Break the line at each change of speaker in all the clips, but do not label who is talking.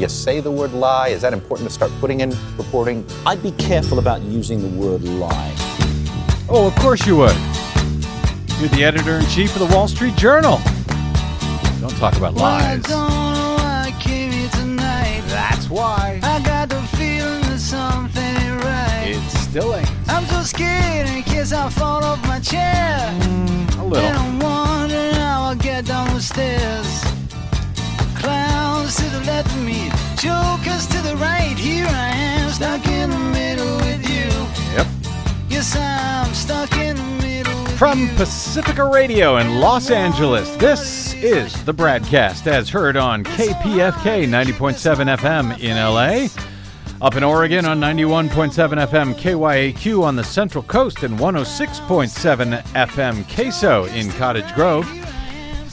you say the word lie? Is that important to start putting in reporting?
I'd be careful about using the word lie.
Oh, of course you would. You're the editor in chief of the Wall Street Journal. Don't talk about lies. That's why.
I got the feeling that something ain't right.
It still ain't.
I'm so scared in case I fall off my chair.
Mm, a
And. I'm wondering how I'll get down the stairs. Clowns to the left of me, jokers to the right. Here I am, stuck in the middle with you.
Yep.
Yes, I'm stuck in the middle with
From
you.
Pacifica Radio in Los Angeles, this is the Bradcast as heard on KPFK 90.7 FM in LA. Up in Oregon on 91.7 FM KYAQ on the Central Coast and 106.7 FM Queso in Cottage Grove.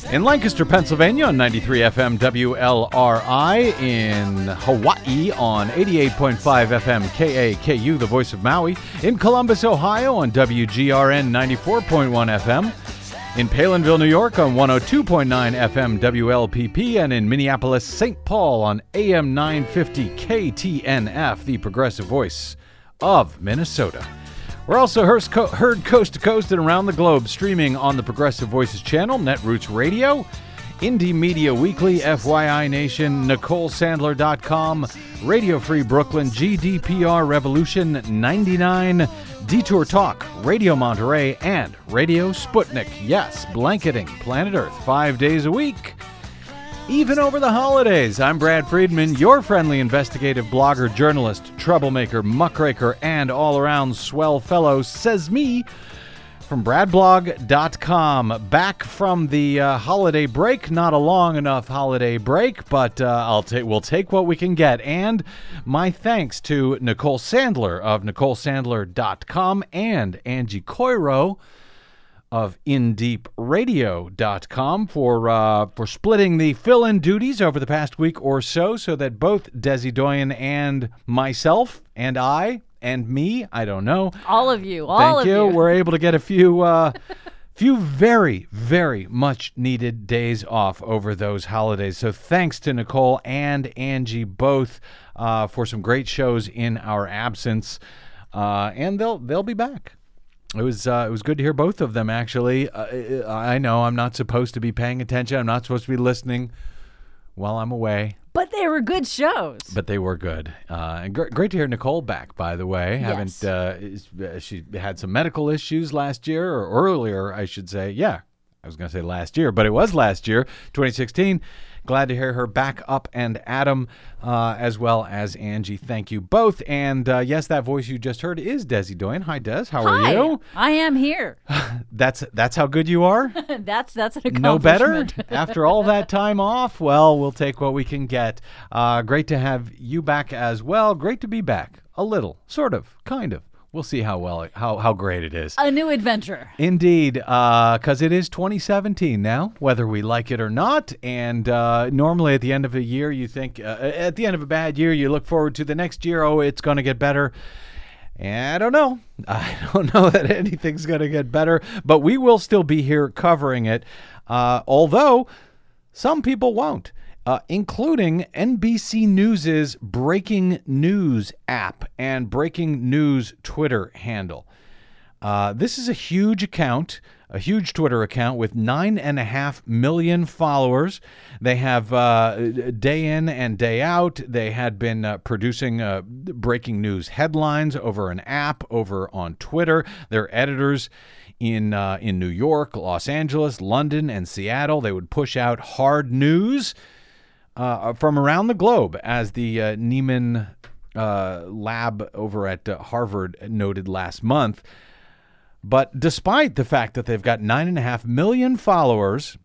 In Lancaster, Pennsylvania on 93 FM WLRI. In Hawaii on 88.5 FM KAKU, the voice of Maui. In Columbus, Ohio on WGRN 94.1 FM. In Palenville, New York on 102.9 FM WLPP. And in Minneapolis, St. Paul on AM 950 KTNF, the progressive voice of Minnesota. We're also heard, coast to coast and around the globe, streaming on the Progressive Voices channel, Netroots Radio, Indie Media Weekly, FYI Nation, NicoleSandler.com, Radio Free Brooklyn, GDPR Revolution 99, Detour Talk, Radio Monterey, and Radio Sputnik. Yes, blanketing planet Earth five days a week even over the holidays. I'm Brad Friedman, your friendly investigative blogger, journalist, troublemaker, muckraker, and all around swell fellow, says me from bradblog.com. Back from the uh, holiday break, not a long enough holiday break, but uh, I'll take we'll take what we can get. And my thanks to Nicole Sandler of NicoleSandler.com and Angie Coiro of InDeepRadio.com for uh, for splitting the fill-in duties over the past week or so, so that both Desi Doyen and myself and I and me, I don't know,
All of you, all
thank
of
you,
you.
we're able to get a few uh, few very very much needed days off over those holidays. So thanks to Nicole and Angie both uh, for some great shows in our absence, uh, and they'll they'll be back. It was uh, it was good to hear both of them. Actually, uh, I know I'm not supposed to be paying attention. I'm not supposed to be listening while I'm away,
but they were good shows.
but they were good. Uh, and gr- great to hear Nicole back. By the way,
Yes.
haven't uh, uh, she had some medical issues last year or earlier? I should say. Yeah, I was going to say last year, but it was last year, 2016. Glad to hear her back up and Adam, uh, as well as Angie. Thank you both. And uh, yes, that voice you just heard is Desi Doyen. Hi, Des. How are
Hi,
you?
I am here.
That's that's how good you are.
that's that's an
no better after all that time off. Well, we'll take what we can get. Uh, great to have you back as well. Great to be back. A little, sort of, kind of. We'll see how well how how great it is.
a new adventure.
Indeed, because it is 2017 now, whether we like it or not. And uh, normally at the end of a year, you think, uh, at the end of a bad year, you look forward to the next year. Oh, it's going to get better. And I don't know. I don't know that anything's going to get better, but we will still be here covering it. Uh, although some people won't, uh, including NBC News's Breaking News app and Breaking News Twitter handle. Uh, this is a huge account, a huge Twitter account with nine and a half million followers. They have uh, day in and day out. They had been uh, producing uh, breaking news headlines over an app, over on Twitter. Their editors in uh, in New York, Los Angeles, London, and Seattle. They would push out hard news uh, from around the globe, as the uh, uh, lab over at uh, Harvard noted last month. But despite the fact that they've got nine and a half million followers,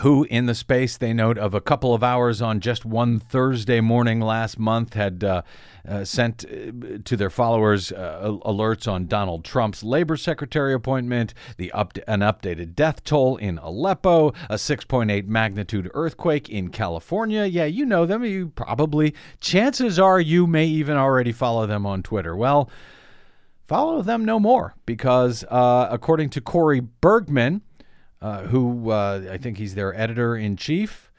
who, in the space they note of a couple of hours on just one Thursday morning last month, had uh, uh, sent uh, to their followers uh, alerts on Donald Trump's labor secretary appointment, the up- an updated death toll in Aleppo, a 6.8 magnitude earthquake in California. Yeah, you know them. You probably, chances are, you may even already follow them on Twitter. Well, follow them no more because, uh, according to Cory Bergman, who uh, I think he's their editor in chief.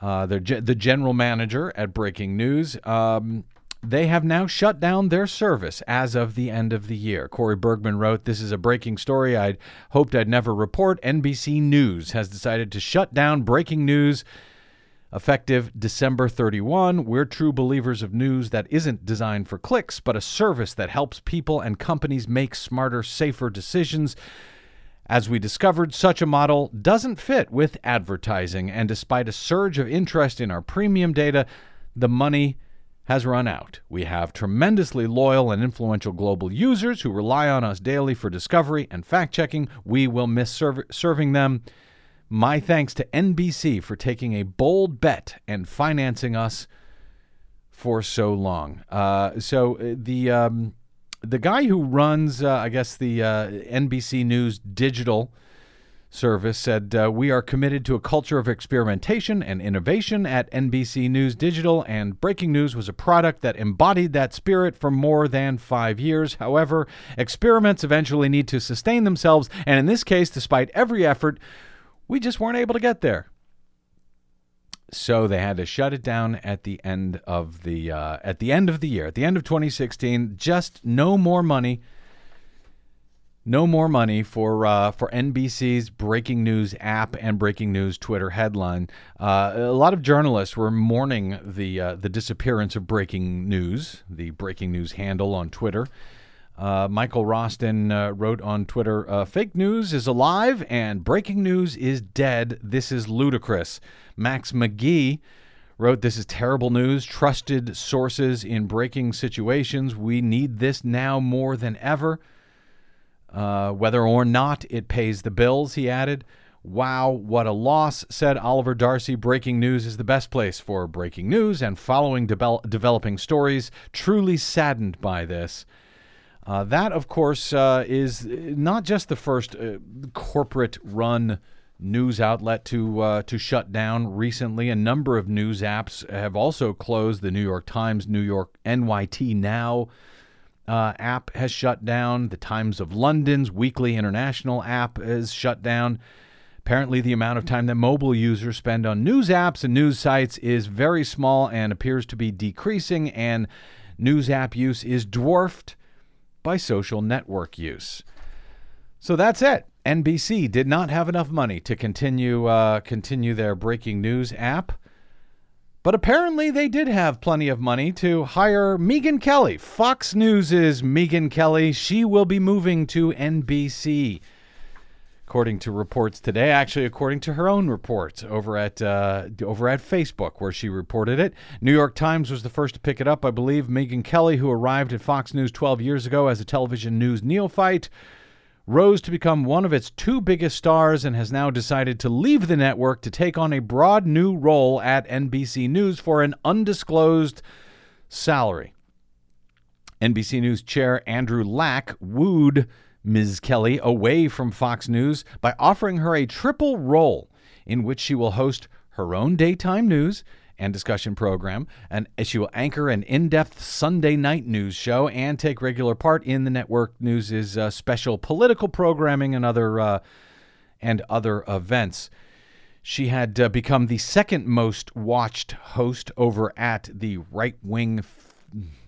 uh, the, ge- the general manager at Breaking News. Um, they have now shut down their service as of the end of the year. Cory Bergman wrote, This is a breaking story I'd hoped I'd never report. NBC News has decided to shut down breaking news effective December 31. We're true believers of news that isn't designed for clicks, but a service that helps people and companies make smarter, safer decisions. As we discovered, such a model doesn't fit with advertising, and despite a surge of interest in our premium data, the money has run out. We have tremendously loyal and influential global users who rely on us daily for discovery and fact checking. We will miss serv- serving them. My thanks to NBC for taking a bold bet and financing us for so long. Uh, so uh, the um, the guy who runs, uh, I guess, the uh, NBC News digital service said, uh, We are committed to a culture of experimentation and innovation at NBC News Digital, and breaking news was a product that embodied that spirit for more than five years. However, experiments eventually need to sustain themselves, and in this case, despite every effort, we just weren't able to get there. So they had to shut it down at the end of the uh, at the end of the year, at the end of 2016. Just no more money no more money for uh, for NBC's breaking news app and breaking news Twitter headline. Uh, a lot of journalists were mourning the uh, the disappearance of breaking news, the breaking news handle on Twitter. Uh, Michael Roston uh, wrote on Twitter, uh, "Fake news is alive and breaking news is dead. This is ludicrous." Max McGee wrote, This is terrible news. Trusted sources in breaking situations. We need this now more than ever. Uh, whether or not it pays the bills, he added. Wow, what a loss, said Oliver Darcy. Breaking news is the best place for breaking news and following devel- developing stories. Truly saddened by this. Uh, that, of course, uh, is not just the first uh, corporate run news outlet to uh, to shut down recently. A number of news apps have also closed. The New York Times, New York NYT Now uh, app has shut down. The Times of London's weekly international app is shut down. Apparently, the amount of time that mobile users spend on news apps and news sites is very small and appears to be decreasing, and news app use is dwarfed by social network use. So that's it. NBC did not have enough money to continue uh, continue their breaking news app. But apparently, they did have plenty of money to hire Megyn Kelly. Fox News' is Megyn Kelly. She will be moving to NBC, according to reports today. Actually, according to her own reports over at uh, over at Facebook, where she reported it. New York Times was the first to pick it up, I believe. Megyn Kelly, who arrived at Fox News 12 years ago as a television news neophyte rose to become one of its two biggest stars and has now decided to leave the network to take on a broad new role at NBC News for an undisclosed salary. NBC News chair Andrew Lack wooed Ms. Kelly away from Fox News by offering her a triple role in which she will host her own daytime news and discussion program, and she will anchor an in-depth Sunday night news show and take regular part in the network news's uh, special political programming and other uh, and other events. She had uh, become the second most watched host over at the right-wing f-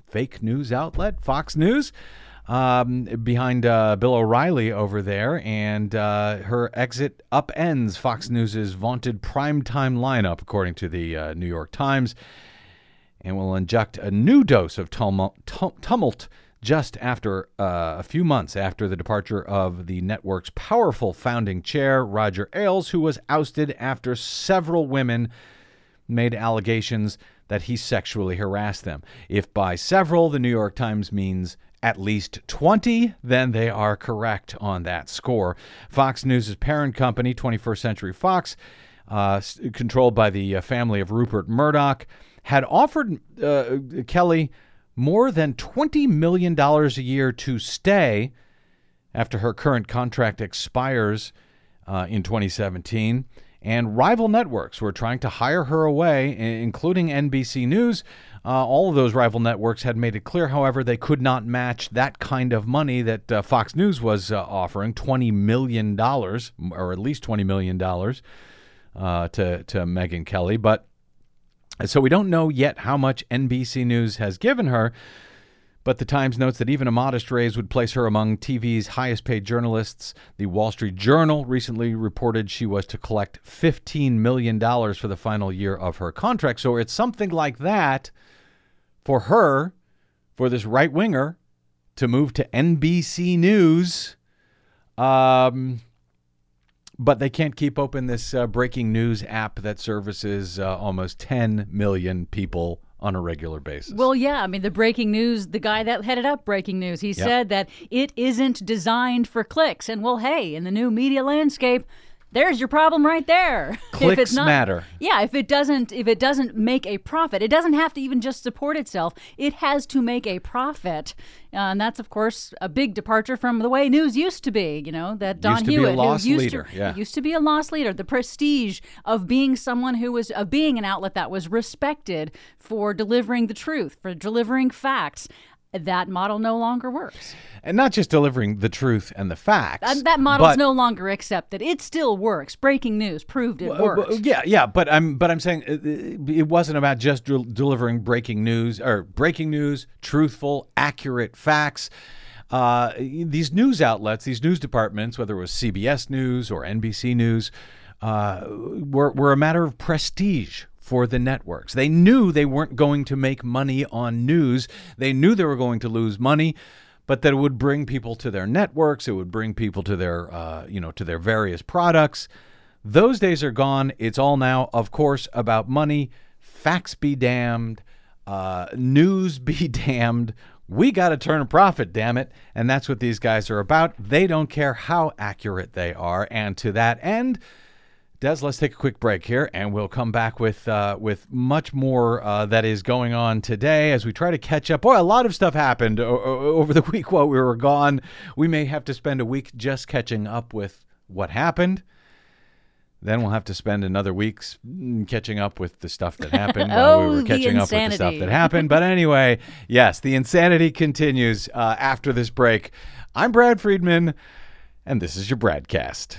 fake news outlet Fox News um, behind uh, Bill O'Reilly over there, and uh, her exit upends Fox News' vaunted primetime lineup, according to the uh, New York Times, and will inject a new dose of tumult, tumult just after uh, a few months after the departure of the network's powerful founding chair, Roger Ailes, who was ousted after several women made allegations that he sexually harassed them. If by several the New York Times means at least 20, then they are correct on that score. Fox News' parent company, 21st Century Fox, uh, controlled by the uh, family of Rupert Murdoch, had offered uh, Kelly more than $20 million a year to stay after her current contract expires uh, in 2017 and rival networks were trying to hire her away, including NBC News. Uh, all of those rival networks had made it clear, however, they could not match that kind of money that uh, Fox News was uh, offering $20 million, or at least $20 million uh, to, to Megyn Kelly. But So we don't know yet how much NBC News has given her, but the Times notes that even a modest raise would place her among TV's highest paid journalists. The Wall Street Journal recently reported she was to collect $15 million for the final year of her contract. So it's something like that for her, for this right winger, to move to NBC News. Um, but they can't keep open this uh, breaking news app that services uh, almost 10 million people on a regular basis.
Well, yeah. I mean, the breaking news, the guy that headed up breaking news, he said that it isn't designed for clicks. And well, hey, in the new media landscape, there's your problem right there. if
Clicks
it's not,
matter.
Yeah, if it doesn't if it doesn't make a profit, it doesn't have to even just support itself. It has to make a profit. Uh, and that's of course a big departure from the way news used to be, you know, that Don
Used to be a
Hewitt who used
leader,
to
yeah.
used to be a loss leader, the prestige of being someone who was of being an outlet that was respected for delivering the truth, for delivering facts. That model no longer works.
and not just delivering the truth and the facts.
And that model's
but-
no longer accepted. It still works. Breaking news proved it
Uh,
works.
well, yeah, yeah, but I'm but I'm saying uh, it wasn't about just del- delivering breaking news or breaking news, truthful, accurate facts. Uh, these news outlets, these news departments, whether it was CBS News or NBC News, uh, were were a matter of prestige for the networks. They knew they weren't going to make money on news. They knew they were going to lose money but that it would bring people to their networks. It would bring people to their, uh, you know, to their various products. Those days are gone. It's all now, of course, about money. Facts be damned. Uh, news be damned. We got to turn a profit, damn it. And that's what these guys are about. They don't care how accurate they are. And to that end, Des, let's take a quick break here, and we'll come back with uh, with much more uh, that is going on today as we try to catch up. Boy, a lot of stuff happened o- over the week while we were gone. We may have to spend a week just catching up with what happened. Then we'll have to spend another week mm, catching up with the stuff that happened while we
Oh,
were catching up with the stuff that happened. But anyway, yes, the insanity continues uh, after this break. I'm Brad Friedman, and this is your Bradcast.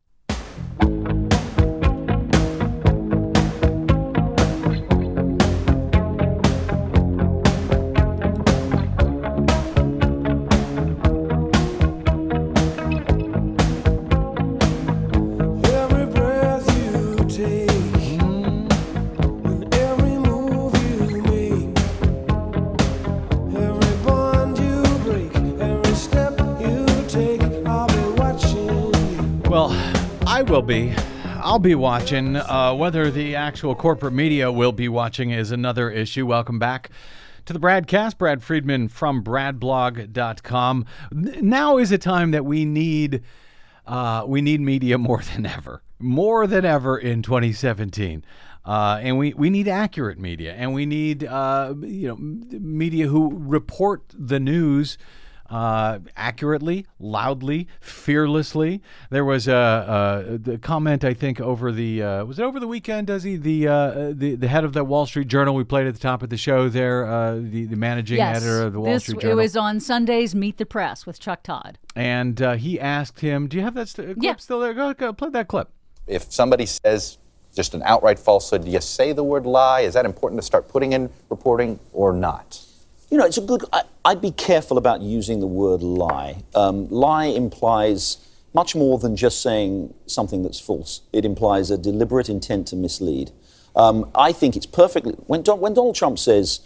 Will be. I'll be watching. Uh, whether the actual corporate media will be watching is another issue. Welcome back to the Bradcast. Brad Friedman from bradblog.com. Now is a time that we need uh, we need media more than ever, more than ever in 2017. Uh, and we, we need accurate media, and we need uh, you know media who report the news uh, accurately, loudly, fearlessly. There was a, a, the comment I think over the uh, was it over the weekend? Does he the uh, the the head of the Wall Street Journal we played at the top of the show there, uh, the the managing
Yes,
editor of the Wall
this,
Street Journal.
it was on Sunday's Meet the Press with Chuck Todd.
and uh, he asked him, "Do you have that st- clip
Yeah.
still there? Go, go play that clip."
If somebody says just an outright falsehood, do you say the word lie? Is that important to start putting in reporting or not?
You know, it's a good. I, I'd be careful about using the word lie. Um, lie implies much more than just saying something that's false. It implies a deliberate intent to mislead. Um, I think it's perfectly. When, Don, when Donald Trump says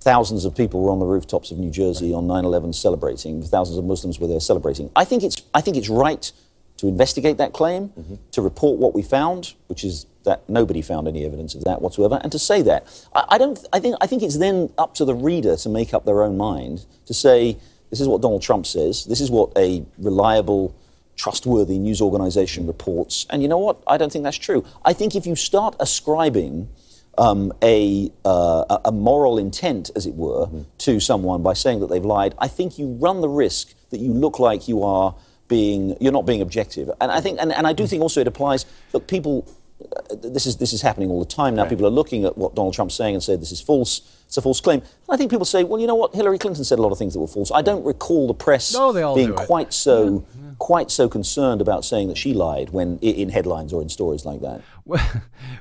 thousands of people were on the rooftops of New Jersey on 9/11 celebrating, thousands of Muslims were there celebrating. I think it's. I think it's right to investigate that claim, to report what we found, which is that nobody found any evidence of that whatsoever, and to say that. I, I don't. I think. I think it's then up to the reader to make up their own mind to say this is what Donald Trump says. This is what a reliable trustworthy news organization reports. And you know what? I don't think that's true. I think if you start ascribing um, a, uh, a- moral intent, as it were, to someone by saying that they've lied, I think you run the risk that you look like you are being, you're not being objective. And I think, and, and I do think also it applies, look, people, this is, this is happening all the time now. People are looking at what Donald Trump's saying and say this is false, it's a false claim. And I think people say, well, you know what, Hillary Clinton said a lot of things that were false. I don't recall the press
No,
being quite so, quite so concerned about saying that she lied when in headlines or in stories like that.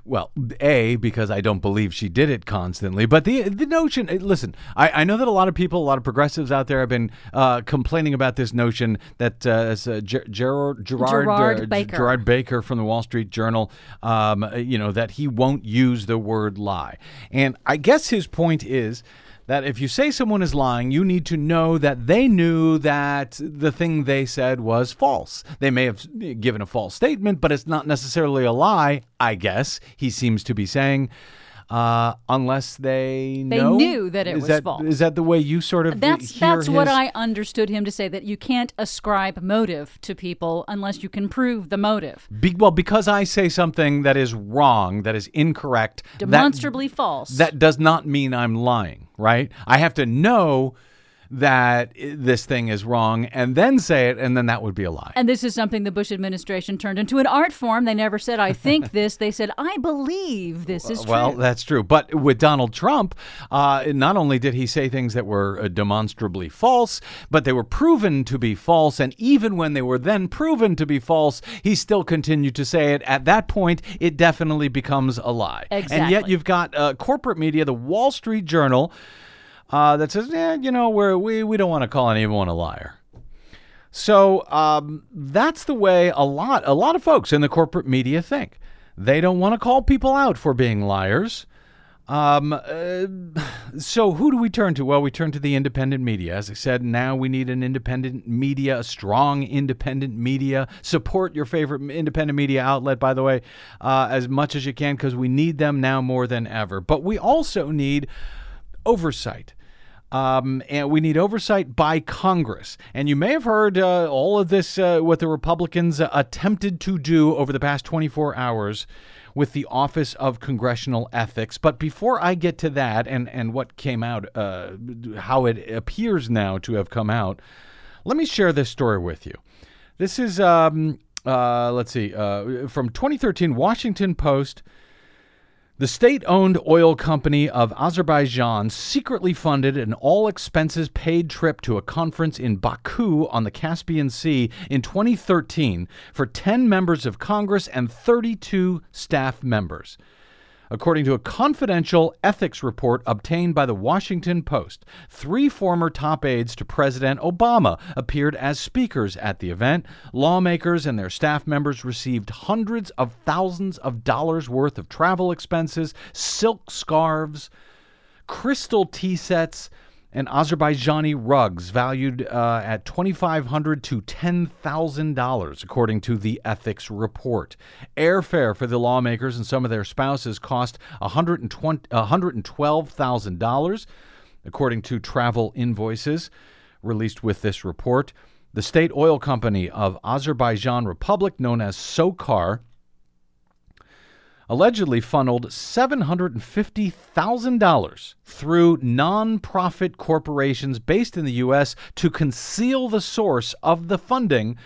Well, a because I don't believe she did it constantly, but the the notion. eh, Listen, I, I know that a lot of people, a lot of progressives out there, have been uh, complaining about this notion that uh, as, uh, Ger- Gerard Gerard,
Gerard
uh,
Baker.
Gerard Baker from the Wall Street Journal, um, you know that he won't use the word lie, and I guess his point is that if you say someone is lying, you need to know that they knew that the thing they said was false. They may have given a false statement, but it's not necessarily a lie, I guess, he seems to be saying. Uh, unless they
They
know.
knew that it
Is
was
that,
false.
Is that the way you sort of
That's that's what I understood him to say that you can't ascribe motive to people unless you can prove the motive.
Be, well, because I say something that is wrong, that is incorrect, that-
Demonstrably false.
that does not mean I'm lying, right? I have to know that this thing is wrong and then say it, and then that would be a lie.
and this is something the Bush administration turned into an art form. They never said, I think this. They said, I believe this is
well,
true.
Well, that's true. But with Donald Trump, uh, not only did he say things that were uh, demonstrably false, but they were proven to be false. And even when they were then proven to be false, he still continued to say it. At that point, it definitely becomes a lie. Exactly. And yet you've got uh, corporate media, the Wall Street Journal, uh, that says, yeah, you know, we're, we, we don't want to call anyone a liar. So um, that's the way a lot a lot of folks in the corporate media think. They don't want to call people out for being liars. Um, uh, so who do we turn to? Well, we turn to the independent media. As I said, now we need an independent media, a strong independent media. Support your favorite independent media outlet, by the way, uh, as much as you can, because we need them now more than ever. But we also need oversight. Um, and we need oversight by Congress. And you may have heard uh, all of this, uh, what the Republicans uh, attempted to do over the past 24 hours with the Office of Congressional Ethics. But before I get to that and, and what came out, uh, how it appears now to have come out, let me share this story with you. This is, um, uh, let's see, uh, from 2013 Washington Post. The state owned oil company of Azerbaijan secretly funded an all expenses paid trip to a conference in Baku on the Caspian Sea in 2013 for 10 members of Congress and 32 staff members. According to a confidential ethics report obtained by the Washington Post, three former top aides to President Obama appeared as speakers at the event. Lawmakers and their staff members received hundreds of thousands of dollars worth of travel expenses, silk scarves, crystal tea sets, and Azerbaijani rugs valued uh, at 2,500 to $10,000, according to the ethics report. Airfare for the lawmakers and some of their spouses cost $120 $112,000, according to travel invoices released with this report. The state oil company of Azerbaijan Republic, known as SOCAR, allegedly funneled $750,000 through nonprofit corporations based in the U.S. to conceal the source of the funding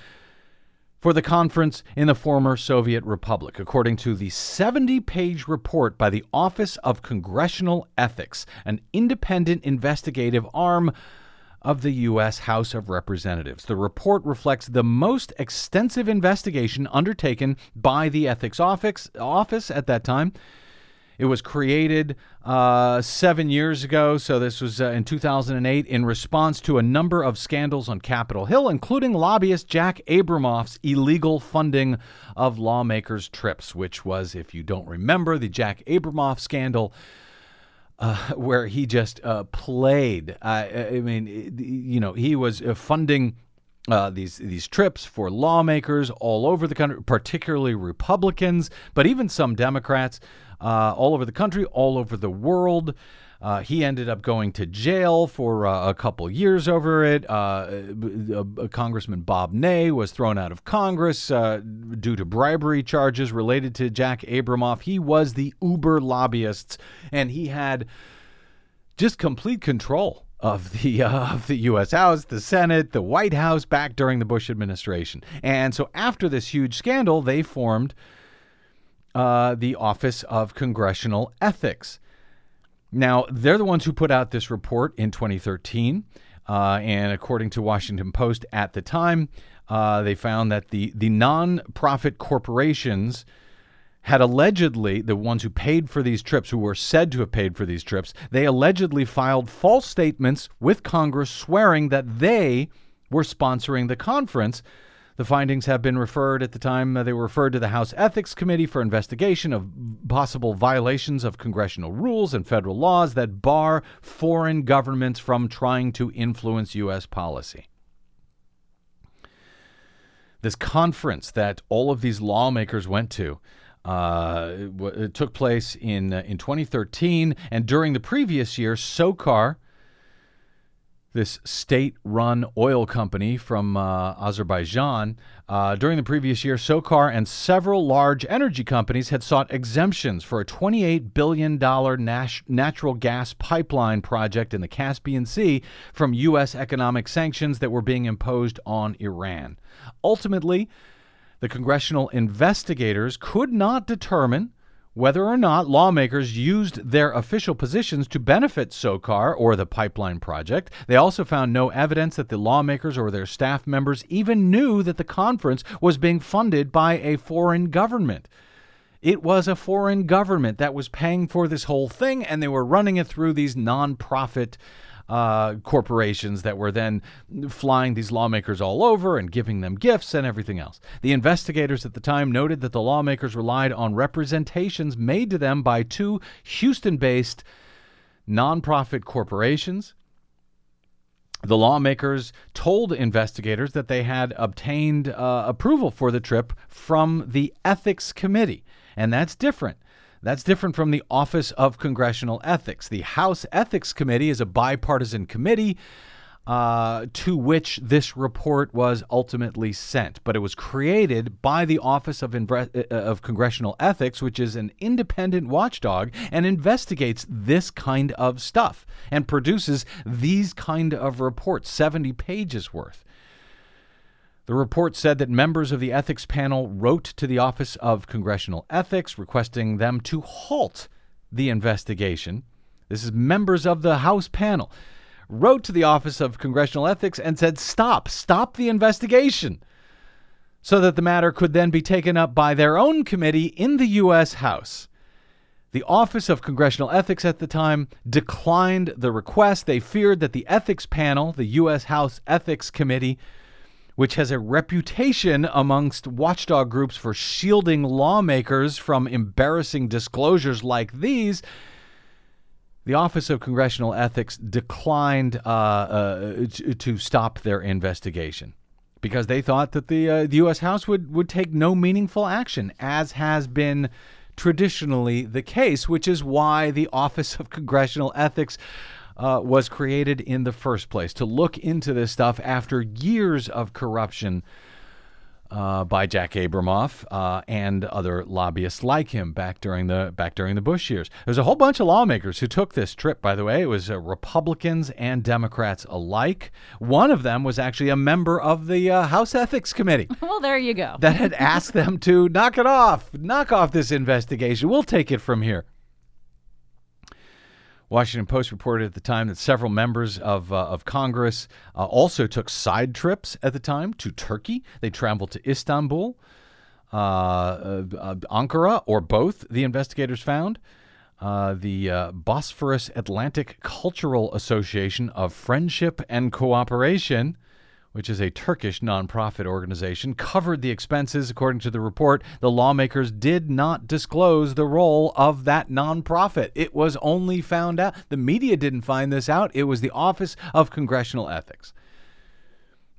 for the conference in the former Soviet Republic, according to the 70 page report by the Office of Congressional Ethics, an independent investigative arm of the U.S. House of Representatives. The report reflects the most extensive investigation undertaken by the Ethics Office, office at that time. It was created uh, seven years ago, so this was uh, in 2008, in response to a number of scandals on Capitol Hill, including lobbyist Jack Abramoff's illegal funding of lawmakers' trips, which was, if you don't remember, the Jack Abramoff scandal uh, where he just uh, played. Uh, I mean, you know, he was uh, funding uh, these these trips for lawmakers all over the country, particularly Republicans, but even some Democrats uh, all over the country, all over the world. Uh, he ended up going to jail for uh, a couple years over it. Uh, uh, Congressman Bob Ney was thrown out of Congress uh, due to bribery charges related to Jack Abramoff. He was the uber lobbyists, and he had just complete control of the uh, of the U.S. House, the Senate, the White House back during the Bush administration. And so after this huge scandal, they formed uh, the Office of Congressional Ethics. Now, they're the ones who put out this report in 2013. Uh, and according to Washington Post at the time, uh, they found that the, the nonprofit corporations had allegedly, the ones who paid for these trips, who were said to have paid for these trips, they allegedly filed false statements with Congress swearing that they were sponsoring the conference. The findings have been referred at the time, uh, they were referred to the House Ethics Committee for investigation of possible violations of congressional rules and federal laws that bar foreign governments from trying to influence U.S. policy this conference that all of these lawmakers went to. Uh, it w- it took place in uh, in 2013, and during the previous year, SOCAR, this state-run oil company from uh, Azerbaijan, uh, during the previous year, SOCAR and several large energy companies had sought exemptions for a 28 billion dollar nas- natural gas pipeline project in the Caspian Sea from U.S. economic sanctions that were being imposed on Iran. Ultimately, the congressional investigators could not determine whether or not lawmakers used their official positions to benefit SOCAR or the pipeline project. They also found no evidence that the lawmakers or their staff members even knew that the conference was being funded by a foreign government. It was a foreign government that was paying for this whole thing, and they were running it through these nonprofit uh, corporations that were then flying these lawmakers all over and giving them gifts and everything else. The investigators at the time noted that the lawmakers relied on representations made to them by two Houston based nonprofit corporations. The lawmakers told investigators that they had obtained uh, approval for the trip from the Ethics Committee, and that's different. That's different from the Office of Congressional Ethics. The House Ethics Committee is a bipartisan committee uh, to which this report was ultimately sent, but it was created by the Office of, uh, of Congressional Ethics, which is an independent watchdog and investigates this kind of stuff and produces these kind of reports, 70 pages worth. The report said that members of the ethics panel wrote to the Office of Congressional Ethics requesting them to halt the investigation. This is members of the House panel wrote to the Office of Congressional Ethics and said, Stop, stop the investigation, so that the matter could then be taken up by their own committee in the U.S. House. The Office of Congressional Ethics at the time declined the request. They feared that the ethics panel, the U.S. House Ethics Committee, which has a reputation amongst watchdog groups for shielding lawmakers from embarrassing disclosures like these, the Office of Congressional Ethics declined uh, uh, to, to stop their investigation because they thought that the, uh, the U.S. House would, would take no meaningful action, as has been traditionally the case, which is why the Office of Congressional Ethics uh, was created in the first place to look into this stuff after years of corruption uh, by Jack Abramoff uh, and other lobbyists like him back during the back during the Bush years. There's a whole bunch of lawmakers who took this trip. By the way, it was uh, Republicans and Democrats alike. One of them was actually a member of the uh, House Ethics Committee
Well, there you go.
that had asked them to knock it off, knock off this investigation. We'll take it from here. Washington Post reported at the time that several members of, uh, of Congress uh, also took side trips at the time to Turkey. They traveled to Istanbul, uh, uh, uh, Ankara, or both, the investigators found. Uh, the Bosphorus Atlantic Cultural Association of Friendship and Cooperation, which is a Turkish nonprofit organization, covered the expenses. According to the report, the lawmakers did not disclose the role of that nonprofit. It was only found out, the media didn't find this out, it was the Office of Congressional Ethics.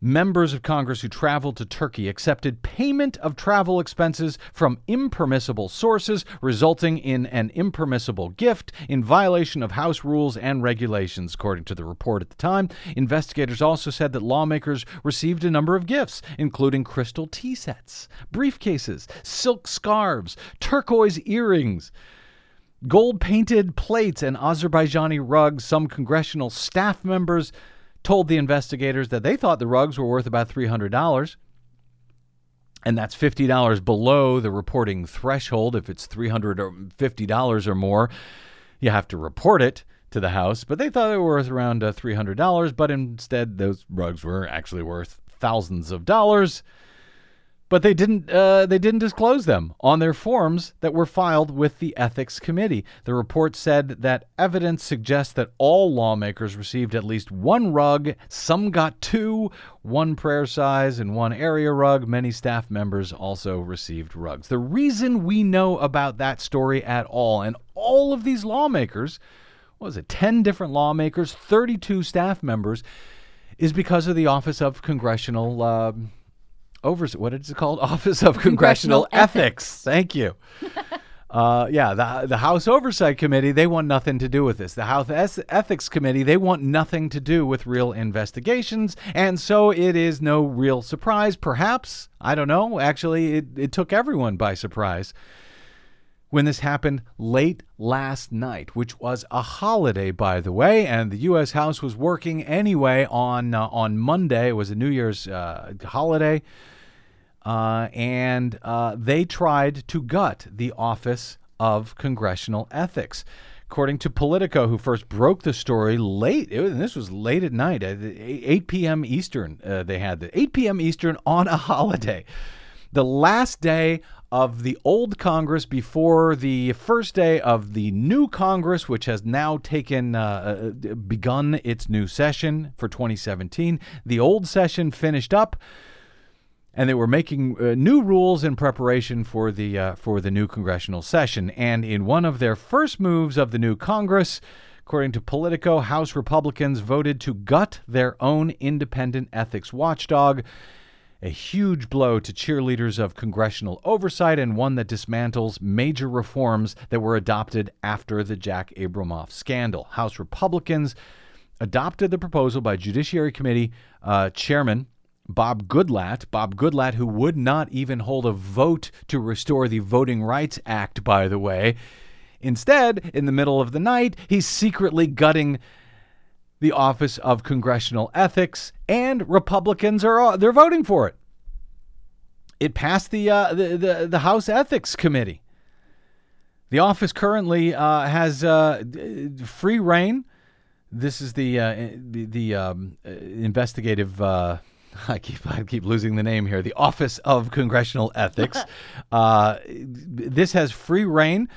Members of Congress who traveled to Turkey accepted payment of travel expenses from impermissible sources, resulting in an impermissible gift in violation of House rules and regulations, according to the report at the time. Investigators also said that lawmakers received a number of gifts, including crystal tea sets, briefcases, silk scarves, turquoise earrings. Gold painted plates and Azerbaijani rugs. Some congressional staff members told the investigators that they thought the rugs were worth about $300. And that's $50 below the reporting threshold. If it's $350 or more, you have to report it to the House. But they thought they were worth around uh, $300, but instead, those rugs were actually worth thousands of dollars but they didn't uh, they didn't disclose them on their forms that were filed with the ethics committee. The report said that evidence suggests that all lawmakers received at least one rug. Some got two, one prayer size and one area rug. Many staff members also received rugs. The reason we know about that story at all, and all of these lawmakers, was it, ten different lawmakers, thirty-two staff members, is because of the Office of Congressional. Uh, over what is it called? Office of Congressional,
Congressional
Ethics. Thank you. Uh, yeah, the the House Oversight Committee they want nothing to do with this. The House Ethics Committee they want nothing to do with real investigations, and so it is no real surprise. Perhaps I don't know. Actually, it, it took everyone by surprise when this happened late last night, which was a holiday, by the way, and the U.S. House was working anyway on uh, on Monday. It was a New Year's uh, holiday, uh, and uh, they tried to gut the Office of Congressional Ethics. According to Politico, who first broke the story late, was, and this was late at night, at 8 p.m. Eastern, uh, they had the 8 p.m. Eastern on a holiday. The last day of the old Congress before the first day of the new Congress, which has now taken uh, uh, begun its new session for 2017. The old session finished up, and they were making uh, new rules in preparation for the uh, for the new congressional session. And in one of their first moves of the new Congress. According to Politico, House Republicans voted to gut their own independent ethics watchdog a huge blow to cheerleaders of congressional oversight and one that dismantles major reforms that were adopted after the Jack Abramoff scandal. House Republicans adopted the proposal by Judiciary Committee uh, Chairman Bob Goodlatte. Bob Goodlatte, who would not even hold a vote to restore the Voting Rights Act, by the way. Instead, in the middle of the night, he's secretly gutting the Office of Congressional Ethics, and Republicans are they're voting for it. It passed the uh, the, the the House Ethics Committee. The office currently uh, has uh, free reign. This is the uh, the, the um, uh, investigative. Uh, I keep I keep losing the name here. The Office of Congressional Ethics. uh, this has free reign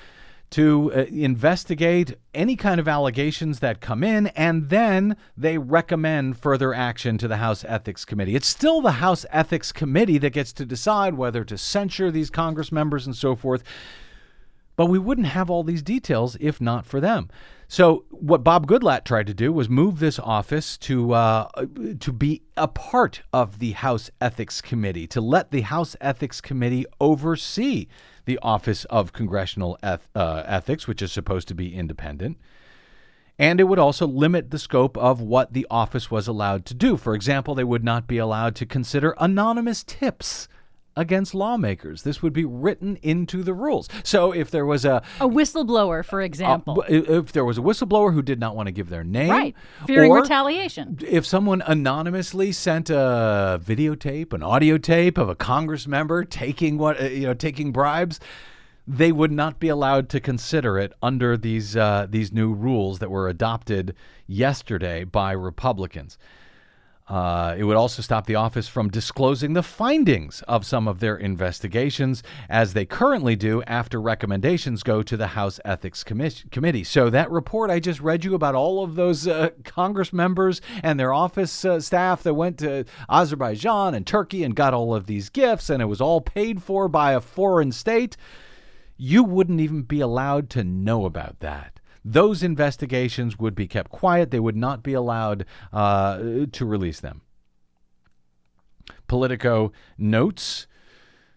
to uh, investigate any kind of allegations that come in, and then they recommend further action to the House Ethics Committee. It's still the House Ethics Committee that gets to decide whether to censure these Congress members and so forth. But we wouldn't have all these details if not for them. So what Bob Goodlatte tried to do was move this office to uh, to be a part of the House Ethics Committee, to let the House Ethics Committee oversee the Office of Congressional Eth- uh, Ethics, which is supposed to be independent. And it would also limit the scope of what the office was allowed to do. For example, they would not be allowed to consider anonymous tips against lawmakers. This would be written into the rules. So if there was a
A whistleblower, for example.
uh, if there was a whistleblower who did not want to give their name,
right. Fearing retaliation.
if someone anonymously sent a videotape, an audio tape of a Congress member taking what uh, you know, taking bribes, they would not be allowed to consider it under these uh, these new rules that were adopted yesterday by Republicans. Uh, it would also stop the office from disclosing the findings of some of their investigations, as they currently do after recommendations go to the House Ethics Commis- Committee. So, that report I just read you about all of those uh, Congress members and their office uh, staff that went to Azerbaijan and Turkey and got all of these gifts, and it was all paid for by a foreign state, you wouldn't even be allowed to know about that those investigations would be kept quiet. They would not be allowed uh, to release them. Politico notes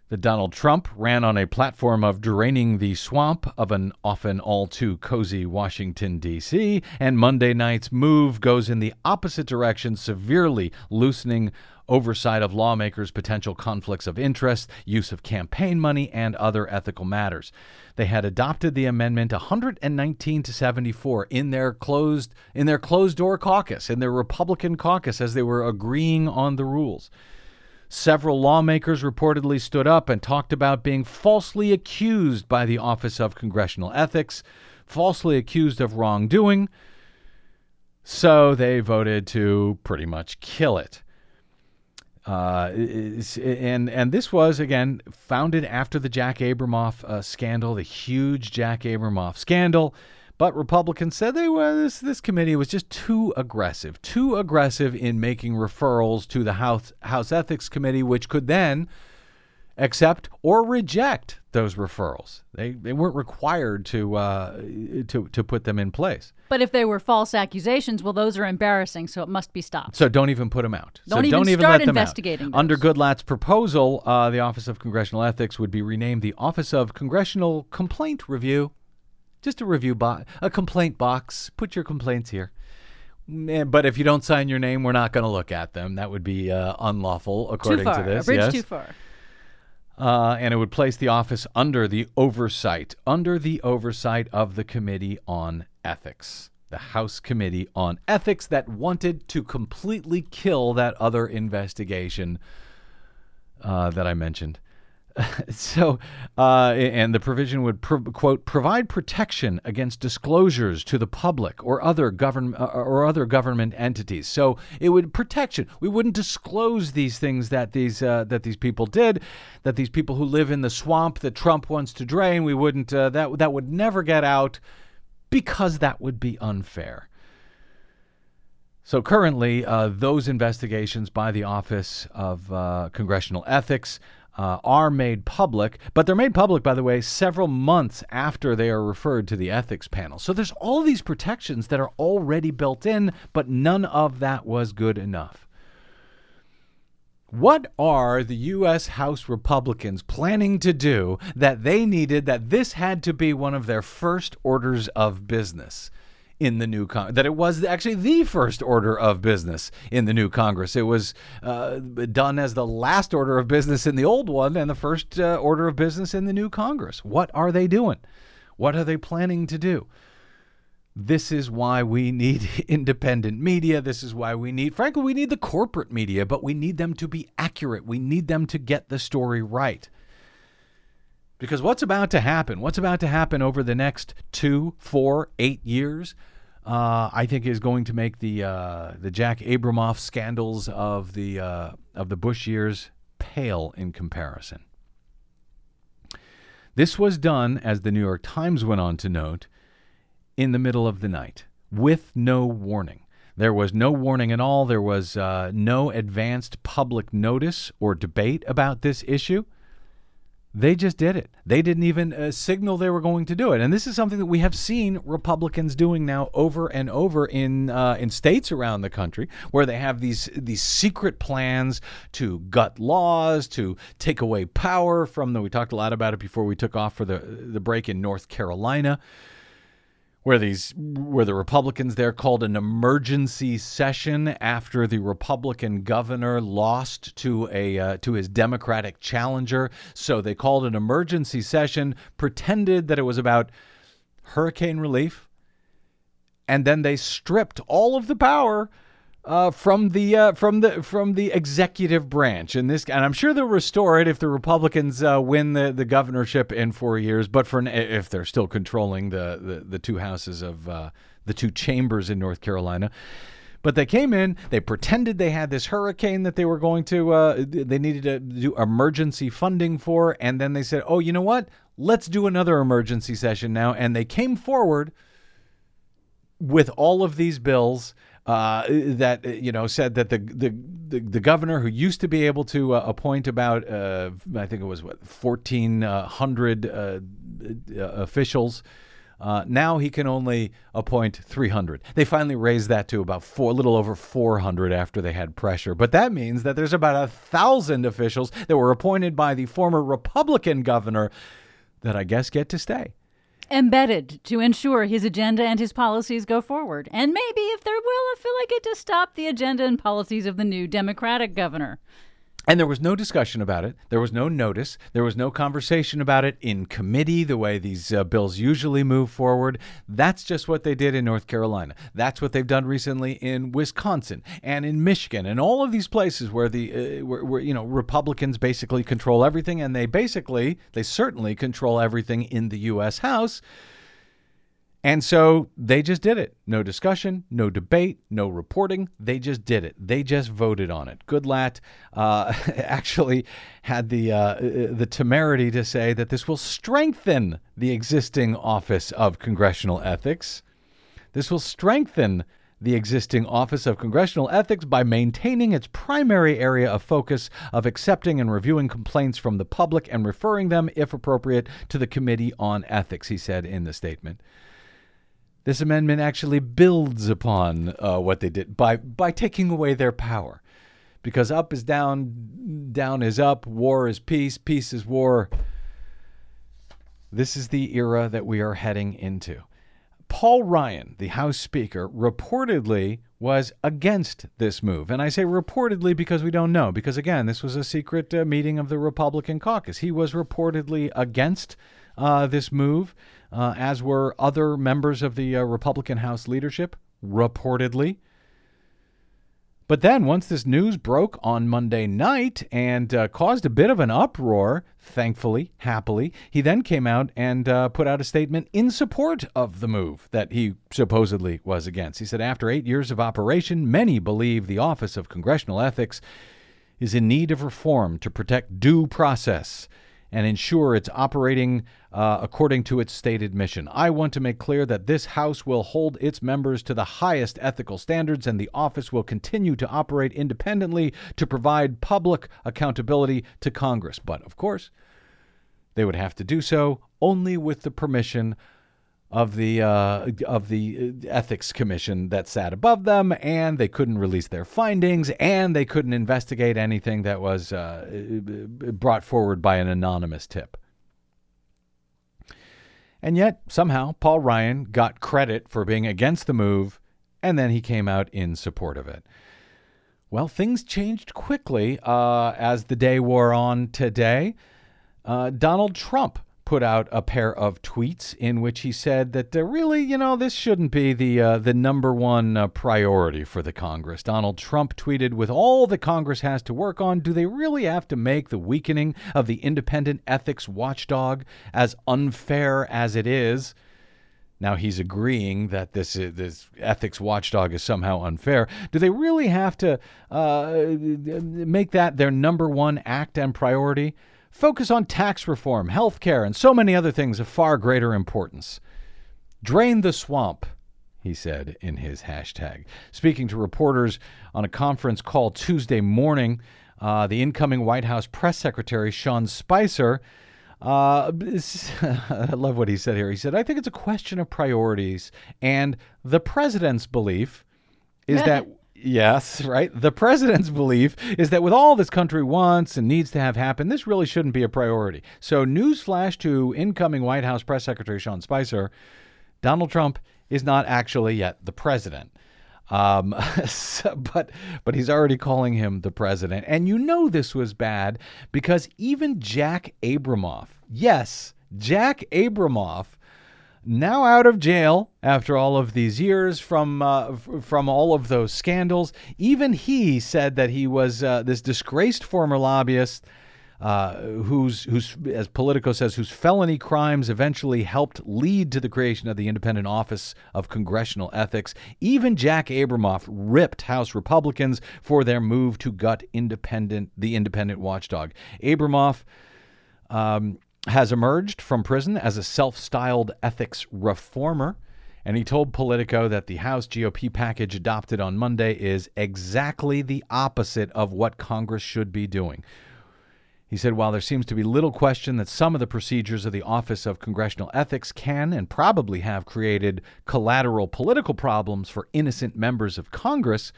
that Donald Trump ran on a platform of draining the swamp of an often all too cozy Washington, D.C., and Monday night's move goes in the opposite direction, severely loosening oversight of lawmakers' potential conflicts of interest, use of campaign money, and other ethical matters. They had adopted the amendment 119 to 74 in their closed in their closed door caucus, in their Republican caucus as they were agreeing on the rules. Several lawmakers reportedly stood up and talked about being falsely accused by the Office of Congressional Ethics, falsely accused of wrongdoing. So they voted to pretty much kill it. Uh, and and this was again founded after the Jack Abramoff uh, scandal, the huge Jack Abramoff scandal. But Republicans said they were this this committee was just too aggressive, too aggressive in making referrals to the House House Ethics Committee, which could then accept or reject those referrals. They they weren't required to uh, to to put them in place.
But if they were false accusations, well, those are embarrassing, so it must be stopped.
So don't even put them out.
Don't
so
even
don't even
start
let them
investigating
out. Under Goodlatte's proposal, uh, the Office of Congressional Ethics would be renamed the Office of Congressional Complaint Review. Just a review box, a complaint box. Put your complaints here. Eh, But if you don't sign your name, we're not going to look at them. That would be uh, unlawful, according to this.
A bridge
yes.
too far.
Uh, and it would place the office under the oversight, under the oversight of the Committee on Ethics, the House Committee on Ethics that wanted to completely kill that other investigation uh, that I mentioned. so, uh, and the provision would pro- quote provide protection against disclosures to the public or other government or other government entities. So it would protection. We wouldn't disclose these things that these uh, that these people did, that these people who live in the swamp that Trump wants to drain. We wouldn't. Uh, that that would never get out because that would be unfair. So currently, uh, those investigations by the Office of uh, Congressional Ethics uh, are made public, but they're made public, by the way, several months after they are referred to the ethics panel. So there's all these protections that are already built in, but none of that was good enough. What are the U.S. House Republicans planning to do that they needed that this had to be one of their first orders of business? In the new Congress. That it was actually the first order of business in the new Congress. It was uh, done as the last order of business in the old one and the first uh, order of business in the new Congress. What are they doing? What are they planning to do? This is why we need independent media. This is why we need, frankly, we need the corporate media, but we need them to be accurate. We need them to get the story right. Because what's about to happen, what's about to happen over the next two, four, eight years, uh, I think is going to make the uh, the Jack Abramoff scandals of the uh, of the Bush years pale in comparison. This was done, as the New York Times went on to note, in the middle of the night with no warning. There was no warning at all. There was uh, no advanced public notice or debate about this issue. They just did it. They didn't even uh, signal they were going to do it. And this is something that we have seen Republicans doing now over and over in uh, in states around the country, where they have these these secret plans to gut laws, to take away power from the. We talked a lot about it before we took off for the the break in North Carolina where these where the Republicans there called an emergency session after the Republican governor lost to a uh, to his Democratic challenger. So they called an emergency session, pretended that it was about hurricane relief, and then they stripped all of the power uh, from the uh, from the from the executive branch. And this, and I'm sure they'll restore it if the Republicans uh, win the, the governorship in four years. But for if they're still controlling the the, the two houses of uh, the two chambers in North Carolina. But they came in, they pretended they had this hurricane that they were going to, uh, they needed to do emergency funding for. And then they said, oh, you know what? Let's do another emergency session now. And they came forward with all of these bills uh, that uh, you know said that the, the the the governor who used to be able to uh, appoint about uh, I think it was what fourteen hundred uh, officials now he can only appoint 300. They finally raised that to about four, a little over 400 after they had pressure. But that means that there's about a thousand officials that were appointed by the former Republican governor that I guess get to stay.
Embedded to ensure his agenda and his policies go forward. And maybe, if there will, I feel like it to stop the agenda and policies of the new Democratic governor.
And there was no discussion about it. There was no notice. There was no conversation about it in committee, the way these uh, bills usually move forward. That's just what they did in North Carolina. That's what they've done recently in Wisconsin and in Michigan and all of these places where the uh, where, where you know Republicans basically control everything, and they basically, they certainly control everything in the U.S. House. And so they just did it. No discussion, no debate, no reporting. They just did it. They just voted on it. Goodlatte uh, actually had the uh, the temerity to say that this will strengthen the existing Office of Congressional Ethics. This will strengthen the existing Office of Congressional Ethics by maintaining its primary area of focus of accepting and reviewing complaints from the public and referring them, if appropriate, to the Committee on Ethics, he said in the statement this amendment actually builds upon uh, what they did by by taking away their power, because up is down, down is up, war is peace, peace is war. This is the era that we are heading into. Paul Ryan, the House Speaker, reportedly was against this move. And I say reportedly because we don't know, because again, this was a secret uh, meeting of the Republican caucus. He was reportedly against uh, this move uh, as were other members of the uh, Republican House leadership, reportedly. But then, once this news broke on Monday night and uh, caused a bit of an uproar, thankfully, happily, he then came out and uh, put out a statement in support of the move that he supposedly was against. He said, After eight years of operation, many believe the Office of Congressional Ethics is in need of reform to protect due process and ensure it's operating uh, according to its stated mission. I want to make clear that this House will hold its members to the highest ethical standards, and the office will continue to operate independently to provide public accountability to Congress. But, of course, they would have to do so only with the permission of the uh, of the uh, ethics commission that sat above them, and they couldn't release their findings, and they couldn't investigate anything that was uh, brought forward by an anonymous tip. And yet, somehow, Paul Ryan got credit for being against the move, and then he came out in support of it. Well, things changed quickly uh, as the day wore on today. Uh, Donald Trump put out a pair of tweets in which he said that uh, really, you know, this shouldn't be the uh, the number one uh, priority for the Congress. Donald Trump tweeted, "With all the Congress has to work on, do they really have to make the weakening of the independent ethics watchdog as unfair as it is?" Now he's agreeing that this is, this ethics watchdog is somehow unfair. Do they really have to uh, make that their number one act and priority? Focus on tax reform, health care, and so many other things of far greater importance. Drain the swamp, he said in his hashtag. Speaking to reporters on a conference call Tuesday morning, uh, the incoming White House press secretary, Sean Spicer, uh, I love what he said here. He said, I think it's a question of priorities. And the president's belief is that Yes, right. The president's belief is that with all this country wants and needs to have happen, this really shouldn't be a priority. So, newsflash to incoming White House Press Secretary Sean Spicer Donald Trump is not actually yet the president. Um, so, but but he's already calling him the president, and you know this was bad because even Jack Abramoff, yes, Jack Abramoff now out of jail after all of these years from uh, f- from all of those scandals. Even he said that he was uh, this disgraced former lobbyist. Uh, whose, whose, as Politico says, whose felony crimes eventually helped lead to the creation of the Independent Office of Congressional Ethics. Even Jack Abramoff ripped House Republicans for their move to gut independent, the independent watchdog. Abramoff um, has emerged from prison as a self styled ethics reformer. And he told Politico that the House GOP package adopted on Monday is exactly the opposite of what Congress should be doing. He said, while there seems to be little question that some of the procedures of the Office of Congressional Ethics can and probably have created collateral political problems for innocent members of Congress,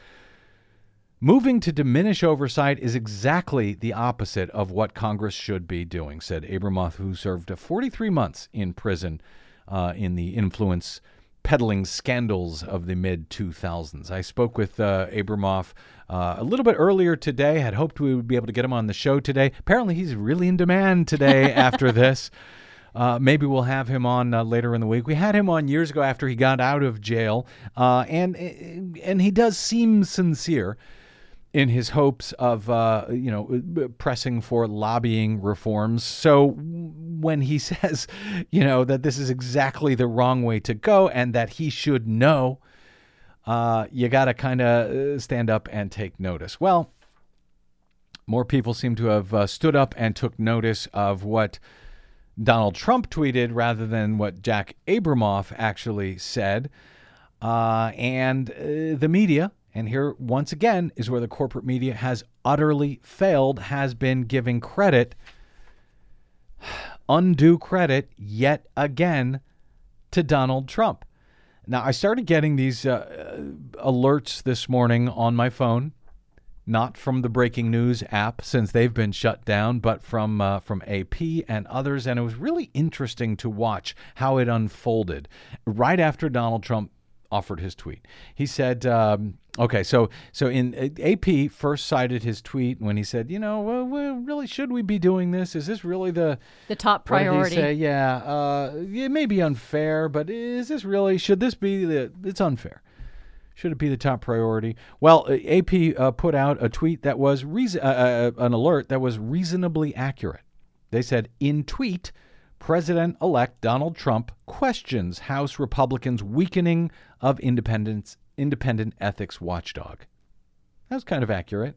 moving to diminish oversight is exactly the opposite of what Congress should be doing, said Abramoff, who served 43 months in prison uh, in the influence peddling scandals of the mid 2000s. I spoke with uh, Abramoff uh, a little bit earlier today. Had hoped we would be able to get him on the show today. Apparently, he's really in demand today after this. Uh, maybe we'll have him on uh, later in the week. We had him on years ago after he got out of jail, uh, and and he does seem sincere in his hopes of uh, you know pressing for lobbying reforms. So when he says, you know, that this is exactly the wrong way to go and that he should know, uh, you got to kind of stand up and take notice. Well, more people seem to have uh, stood up and took notice of what Donald Trump tweeted rather than what Jack Abramoff actually said. Uh, and uh, the media, and here once again is where the corporate media has utterly failed, has been giving credit, undue credit, yet again to Donald Trump. Now, I started getting these uh, alerts this morning on my phone, not from the breaking news app since they've been shut down, but from uh, from AP and others, and it was really interesting to watch how it unfolded right after Donald Trump offered his tweet. He said, um, "Okay, so so in uh, AP first cited his tweet when he said, you know, well, well, really should we be doing this? Is this really the
The top
what did he
priority.
say? Yeah, uh, it may be unfair, but is this really? Should this be the? It's unfair. Should it be the top priority? Well, uh, AP uh, put out a tweet that was reason, uh, uh, an alert that was reasonably accurate. They said in tweet, President-elect Donald Trump questions House Republicans' weakening of independence, independent ethics watchdog. That was kind of accurate.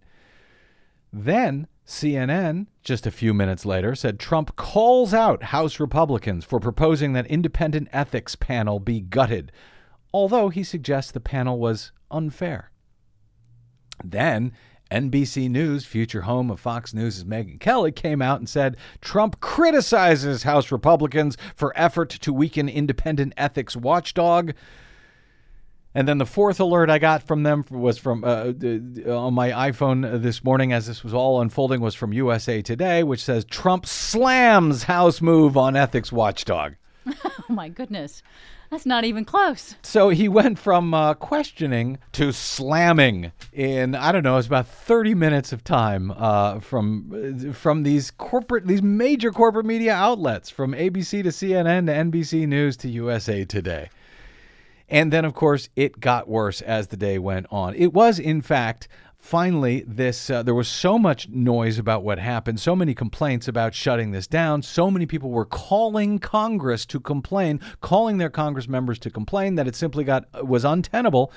Then CNN, just a few minutes later, said Trump calls out House Republicans for proposing that independent ethics panel be gutted, although he suggests the panel was unfair. Then NBC News, future home of Fox News' Megyn Kelly, came out and said Trump criticizes House Republicans for effort to weaken independent ethics watchdog. And then the fourth alert I got from them was from uh, on my iPhone this morning as this was all unfolding was from USA Today, which says Trump slams House move on ethics watchdog.
Oh my goodness. That's not even close.
So he went from uh, questioning to slamming in I don't know, it's about 30 minutes of time uh, from uh, from these corporate these major corporate media outlets from ABC to CNN to NBC News to USA Today. And then, of course, it got worse as the day went on. It was, in fact, finally this. Uh, there was so much noise about what happened, so many complaints about shutting this down. So many people were calling Congress to complain, calling their Congress members to complain that it simply got was untenable.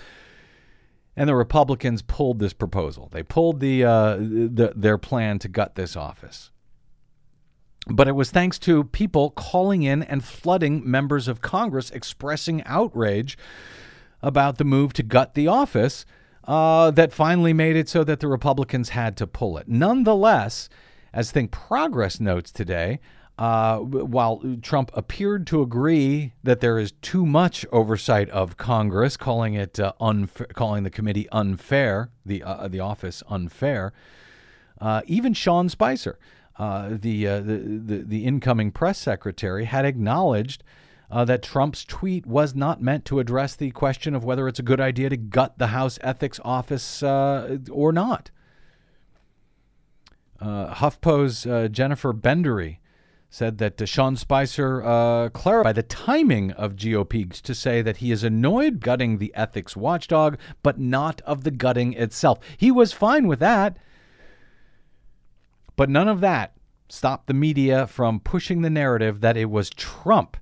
And the Republicans pulled this proposal. They pulled the, uh, the their plan to gut this office. But it was thanks to people calling in and flooding members of Congress expressing outrage about the move to gut the office uh, that finally made it so that the Republicans had to pull it. Nonetheless, as Think Progress notes today, uh, while Trump appeared to agree that there is too much oversight of Congress, calling it uh, calling the committee unfair, the uh, the office unfair, uh, even Sean Spicer, uh, the, uh, the the the incoming press secretary, had acknowledged uh, that Trump's tweet was not meant to address the question of whether it's a good idea to gut the House Ethics Office uh, or not. Uh, HuffPo's uh, Jennifer Bendery said that Sean Spicer clarified the timing of GOP to say that he is annoyed gutting the ethics watchdog, but not of the gutting itself. He was fine with that, but none of that stopped the media from pushing the narrative that it was Trump,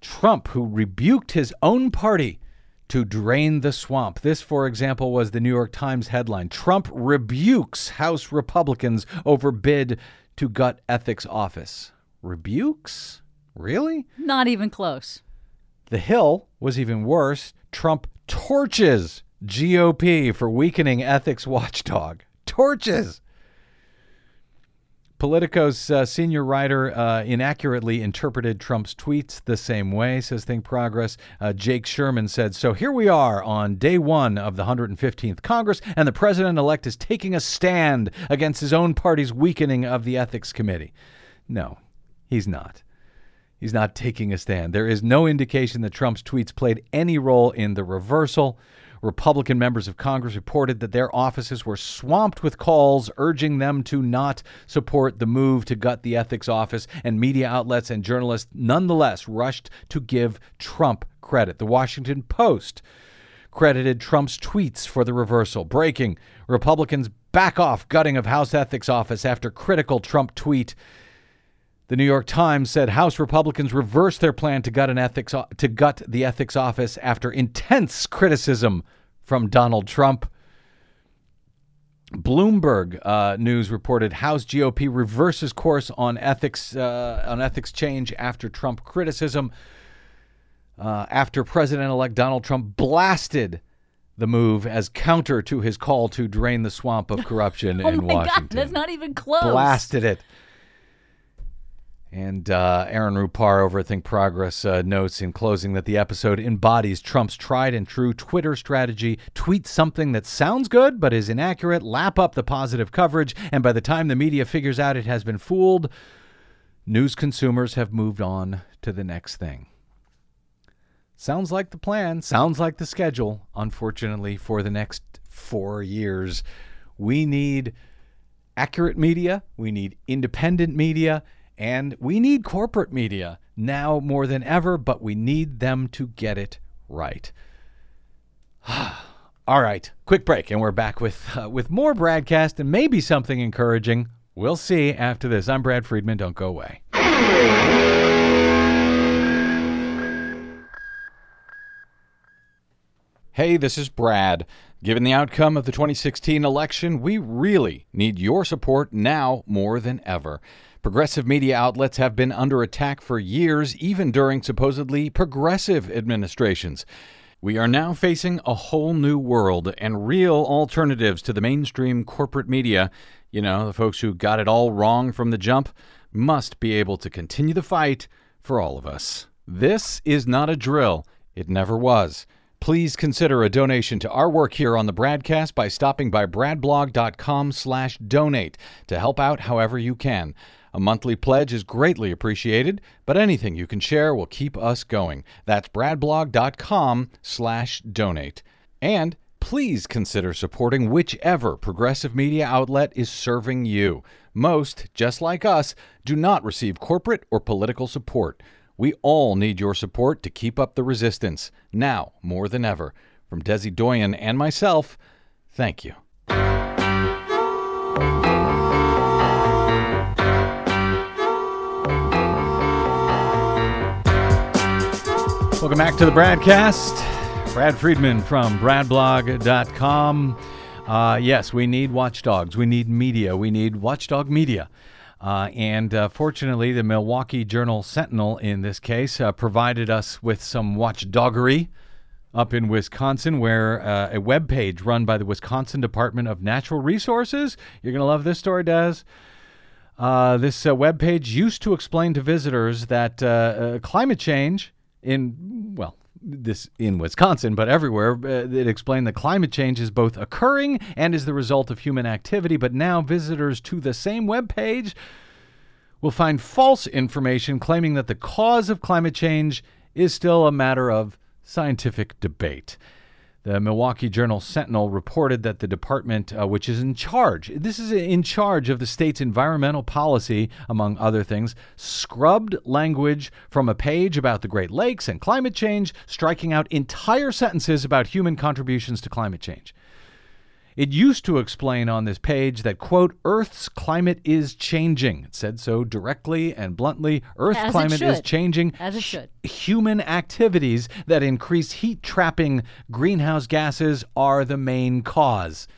Trump who rebuked his own party to drain the swamp. This, for example, was the New York Times headline Trump rebukes House Republicans over bid to gut ethics office. Rebukes? Really?
Not even close.
The Hill was even worse. Trump torches GOP for weakening ethics watchdog. Torches. Politico's uh, senior writer uh, inaccurately interpreted Trump's tweets the same way, says Think Progress. Uh, Jake Sherman said, So here we are on day one of the 115th Congress, and the president elect is taking a stand against his own party's weakening of the Ethics Committee. No, he's not. He's not taking a stand. There is no indication that Trump's tweets played any role in the reversal. Republican members of Congress reported that their offices were swamped with calls urging them to not support the move to gut the ethics office, and media outlets and journalists nonetheless rushed to give Trump credit. The Washington Post credited Trump's tweets for the reversal. Breaking Republicans back off gutting of House Ethics Office after critical Trump tweet. The New York Times said House Republicans reversed their plan to gut an ethics to gut the ethics office after intense criticism from Donald Trump. Bloomberg uh, News reported House GOP reverses course on ethics uh, on ethics change after Trump criticism. Uh, after President-elect Donald Trump blasted the move as counter to his call to drain the swamp of corruption
Oh
in
my
Washington.
God, that's not even close.
Blasted it. And uh, Aaron Rupar over at Think Progress uh, notes in closing that the episode embodies Trump's tried and true Twitter strategy. Tweet something that sounds good but is inaccurate, lap up the positive coverage, and by the time the media figures out it has been fooled, news consumers have moved on to the next thing. Sounds like the plan, sounds like the schedule. Unfortunately, for the next four years, we need accurate media, we need independent media, and we need corporate media now more than ever, but we need them to get it right. All right, quick break, and we're back with uh, with more Bradcast and maybe something encouraging. We'll see after this. I'm Brad Friedman. Don't go away. Hey, this is Brad. Given the outcome of the 2016 election, we really need your support now more than ever. Progressive media outlets have been under attack for years, even during supposedly progressive administrations. We are now facing a whole new world and real alternatives to the mainstream corporate media. You know, the folks who got it all wrong from the jump must be able to continue the fight for all of us. This is not a drill, it never was. Please consider a donation to our work here on the Bradcast by stopping by bradblog.com slash donate to help out however you can. A monthly pledge is greatly appreciated, but anything you can share will keep us going. That's bradblog.com slash donate. And please consider supporting whichever progressive media outlet is serving you. Most, just like us, do not receive corporate or political support. We all need your support to keep up the resistance, now more than ever. From Desi Doyen and myself, thank you. Welcome back to the Bradcast. Brad Friedman from bradblog.com. Uh, yes, we need watchdogs. We need media. We need watchdog media. Uh, and uh, fortunately, the Milwaukee Journal Sentinel, in this case, uh, provided us with some watchdoggery up in Wisconsin, where uh, a web page run by the Wisconsin Department of Natural Resources. You're going to love this story, Des. Uh, this web page used to explain to visitors that climate change in well this in Wisconsin, but everywhere, uh, it explained that climate change is both occurring and is the result of human activity. But now visitors to the same web page will find false information claiming that the cause of climate change is still a matter of scientific debate. The Milwaukee Journal Sentinel reported that the department, uh, which is in charge, this is in charge of the state's environmental policy, among other things, scrubbed language from a page about the Great Lakes and climate change, striking out entire sentences about human contributions to climate change. It used to explain on this page that, quote, Earth's climate is changing. It said so directly and bluntly. Earth's
As
climate is changing.
As it should.
Human activities that increase heat trapping greenhouse gases are the main cause.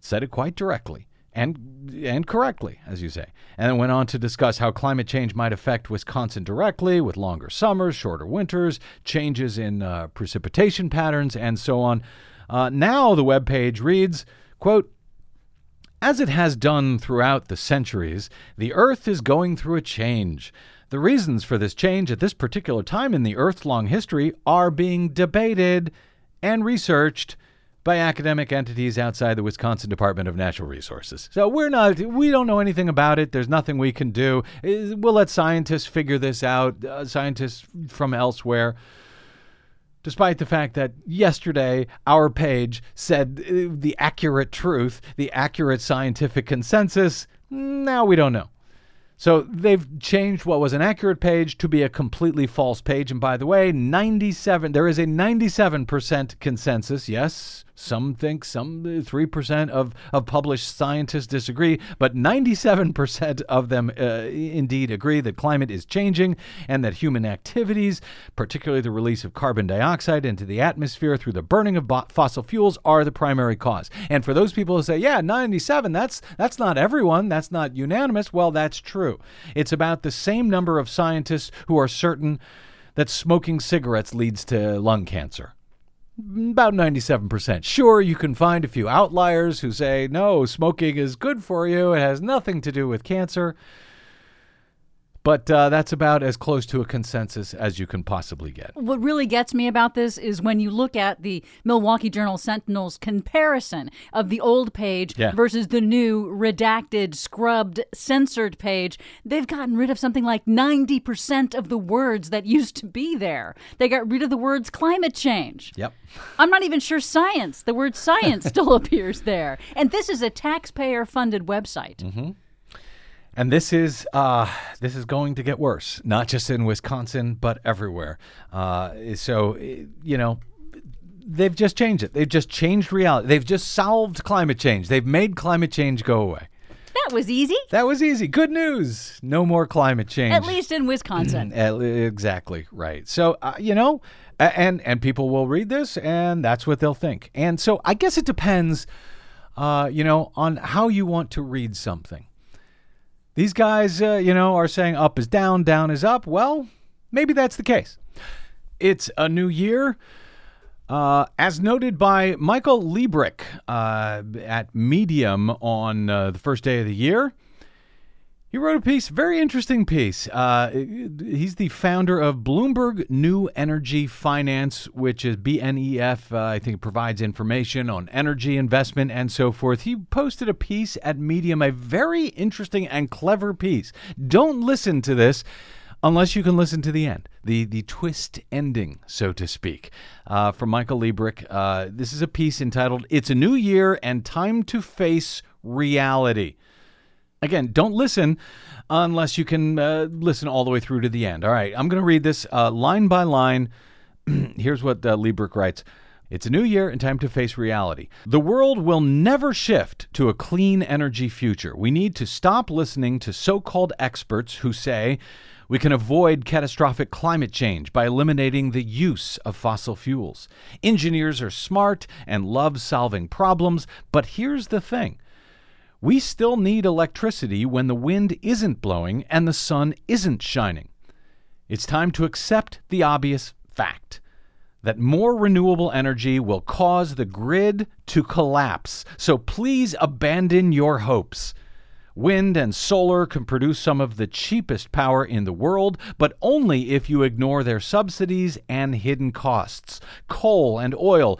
Said it quite directly and and correctly, as you say. And then went on to discuss how climate change might affect Wisconsin directly with longer summers, shorter winters, changes in uh, precipitation patterns, and so on. Uh, now the web page reads, quote, As it has done throughout the centuries, the Earth is going through a change. The reasons for this change at this particular time in the Earth's long history are being debated and researched by academic entities outside the Wisconsin Department of Natural Resources. So we're not, we don't know anything about it. There's nothing we can do. We'll let scientists figure this out, uh, scientists from elsewhere. Despite the fact that yesterday our page said uh, the accurate truth, the accurate scientific consensus, now we don't know. So they've changed what was an accurate page to be a completely false page. And by the way, 97, there is a 97% consensus. Yes, some think some uh, 3% of, of published scientists disagree, but 97% of them uh, indeed agree that climate is changing and that human activities, particularly the release of carbon dioxide into the atmosphere through the burning of bo- fossil fuels, are the primary cause. And for those people who say, yeah, 97, that's that's not everyone, that's not unanimous, well, that's true. It's about the same number of scientists who are certain that smoking cigarettes leads to lung cancer about 97%. Sure, you can find a few outliers who say, no, smoking is good for you, it has nothing to do with cancer. But uh, that's about as close to a consensus as you can possibly get.
What really gets me about this is when you look at the Milwaukee Journal Sentinel's comparison of the old page
Yeah.
versus the new redacted, scrubbed, censored page, they've gotten rid of something like 90% of the words that used to be there. They got rid of the words climate change.
Yep.
I'm not even sure science, the word science still appears there. And this is a taxpayer funded website.
Mm-hmm. And this is uh, this is going to get worse, not just in Wisconsin, but everywhere. Uh, so eh, you know, they've just changed it. They've just changed reality. They've just solved climate change. They've made climate change go away.
That was easy,
That was easy. Good news. No more climate change.
at least in Wisconsin.
Exactly right. So uh, you know, and and people will read this, and that's what they'll think. And so I guess it depends, uh, you know, on how you want to read something. These guys, uh, you know, are saying up is down, down is up. Well, maybe that's the case. It's a new year. Uh, as noted by Michael Liebreich uh, at Medium on uh, the first day of the year, he wrote a piece, very interesting piece. Uh, he's the founder of Bloomberg New Energy Finance, which is BNEF. Uh, I think it provides information on energy investment and so forth. He posted a piece at Medium, a very interesting and clever piece. Don't listen to this unless you can listen to the end, the the twist ending, so to speak, uh, from Michael Liebreich. Uh, this is a piece entitled "It's a New Year and Time to Face Reality." Again, don't listen unless you can uh, listen all the way through to the end. All right, I'm going to read this uh, line by line. Here's what uh, writes. It's a new year and time to face reality. The world will never shift to a clean energy future. We need to stop listening to so called experts who say we can avoid catastrophic climate change by eliminating the use of fossil fuels. Engineers are smart and love solving problems, but here's the thing we still need electricity when the wind isn't blowing and the sun isn't shining. It's time to accept the obvious fact that more renewable energy will cause the grid to collapse. So please abandon your hopes. Wind and solar can produce some of the cheapest power in the world, but only if you ignore their subsidies and hidden costs. Coal and oil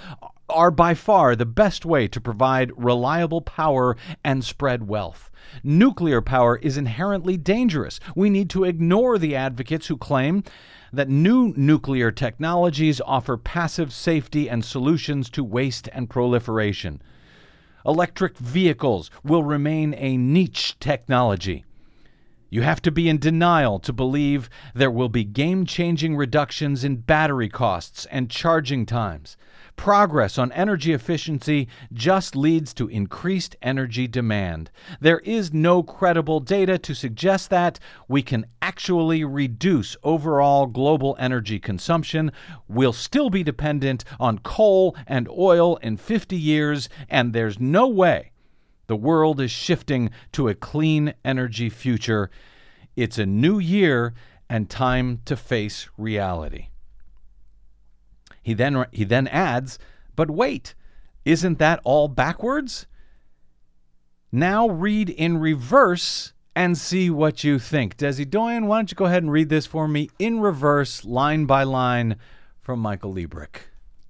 are by far the best way to provide reliable power and spread wealth. Nuclear power is inherently dangerous. We need to ignore the advocates who claim that new nuclear technologies offer passive safety and solutions to waste and proliferation. Electric vehicles will remain a niche technology. You have to be in denial to believe there will be game changing reductions in battery costs and charging times. Progress on energy efficiency just leads to increased energy demand. There is no credible data to suggest that we can actually reduce overall global energy consumption. We'll still be dependent on coal and oil in 50 years, and there's no way the world is shifting to a clean energy future. It's a new year and time to face reality. He then he then adds, "But wait, isn't that all backwards?" Now read in reverse and see what you think. Desi Doyen, why don't you go ahead and read this for me in reverse, line by line, from Michael Liebreich.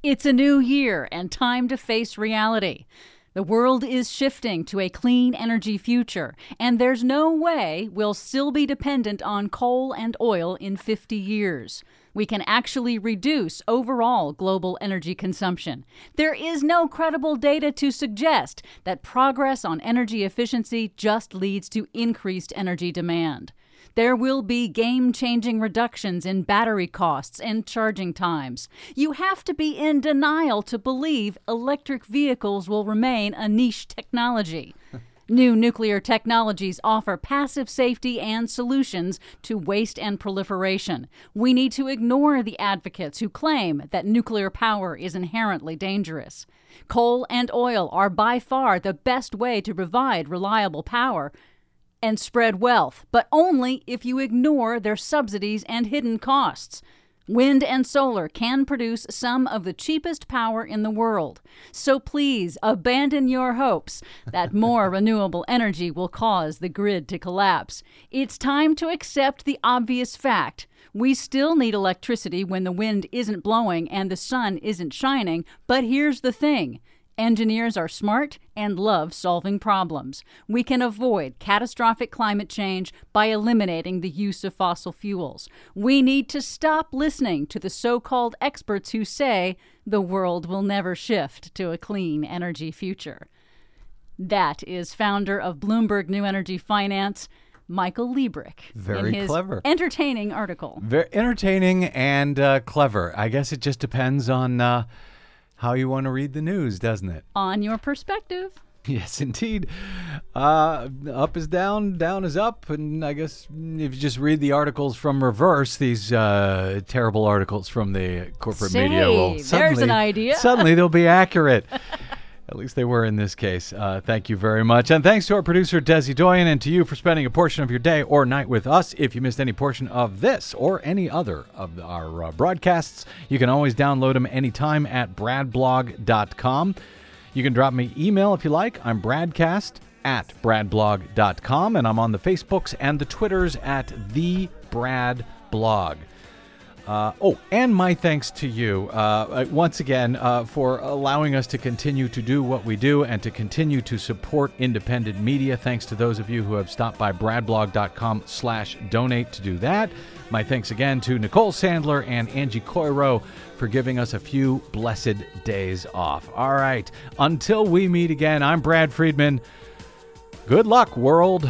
It's a new year and time to face reality. The world is shifting to a clean energy future, and there's no way we'll still be dependent on coal and oil in 50 years. We can actually reduce overall global energy consumption. There is no credible data to suggest that progress on energy efficiency just leads to increased energy demand. There will be game changing reductions in battery costs and charging times. You have to be in denial to believe electric vehicles will remain a niche technology. New nuclear technologies offer passive safety and solutions to waste and proliferation. We need to ignore the advocates who claim that nuclear power is inherently dangerous. Coal and oil are by far the best way to provide reliable power and spread wealth, but only if you ignore their subsidies and hidden costs. Wind and solar can produce some of the cheapest power in the world. So please abandon your hopes that more renewable energy will cause the grid to collapse. It's time to accept the obvious fact. We still need electricity when the wind isn't blowing and the sun isn't shining, but here's the thing. Engineers are smart and love solving problems. We can avoid catastrophic climate change by eliminating the use of fossil fuels. We need to stop listening to the so called experts who say the world will never shift to a clean energy future. That is founder of Bloomberg New Energy Finance, Michael Liebreich.
Very
in his
clever.
Entertaining article.
Very entertaining and uh, clever. I guess it just depends on uh, how you want to read the news, doesn't it?
On your perspective.
Yes, indeed. Uh, up is down, down is up, and I guess if you just read the articles from reverse, these uh, terrible articles from the corporate media will suddenly,
there's an idea.
suddenly they'll be accurate. At least they were in this case. Uh, thank you very much. And thanks to our producer, Desi Doyen, and to you for spending a portion of your day or night with us. If you missed any portion of this or any other of our uh, Bradcasts, you can always download them anytime at bradblog.com. You can drop me email if you like. I'm bradcast at bradblog.com, and I'm on the Facebooks and the Twitters at the Brad Blog. Uh, oh, and my thanks to you uh, once again uh, for allowing us to continue to do what we do and to continue to support independent media. Thanks to those of you who have stopped by bradblog.com slash donate to do that. My thanks again to Nicole Sandler and Angie Coiro for giving us a few blessed days off. All right, until we meet again, I'm Brad Friedman. Good luck, world.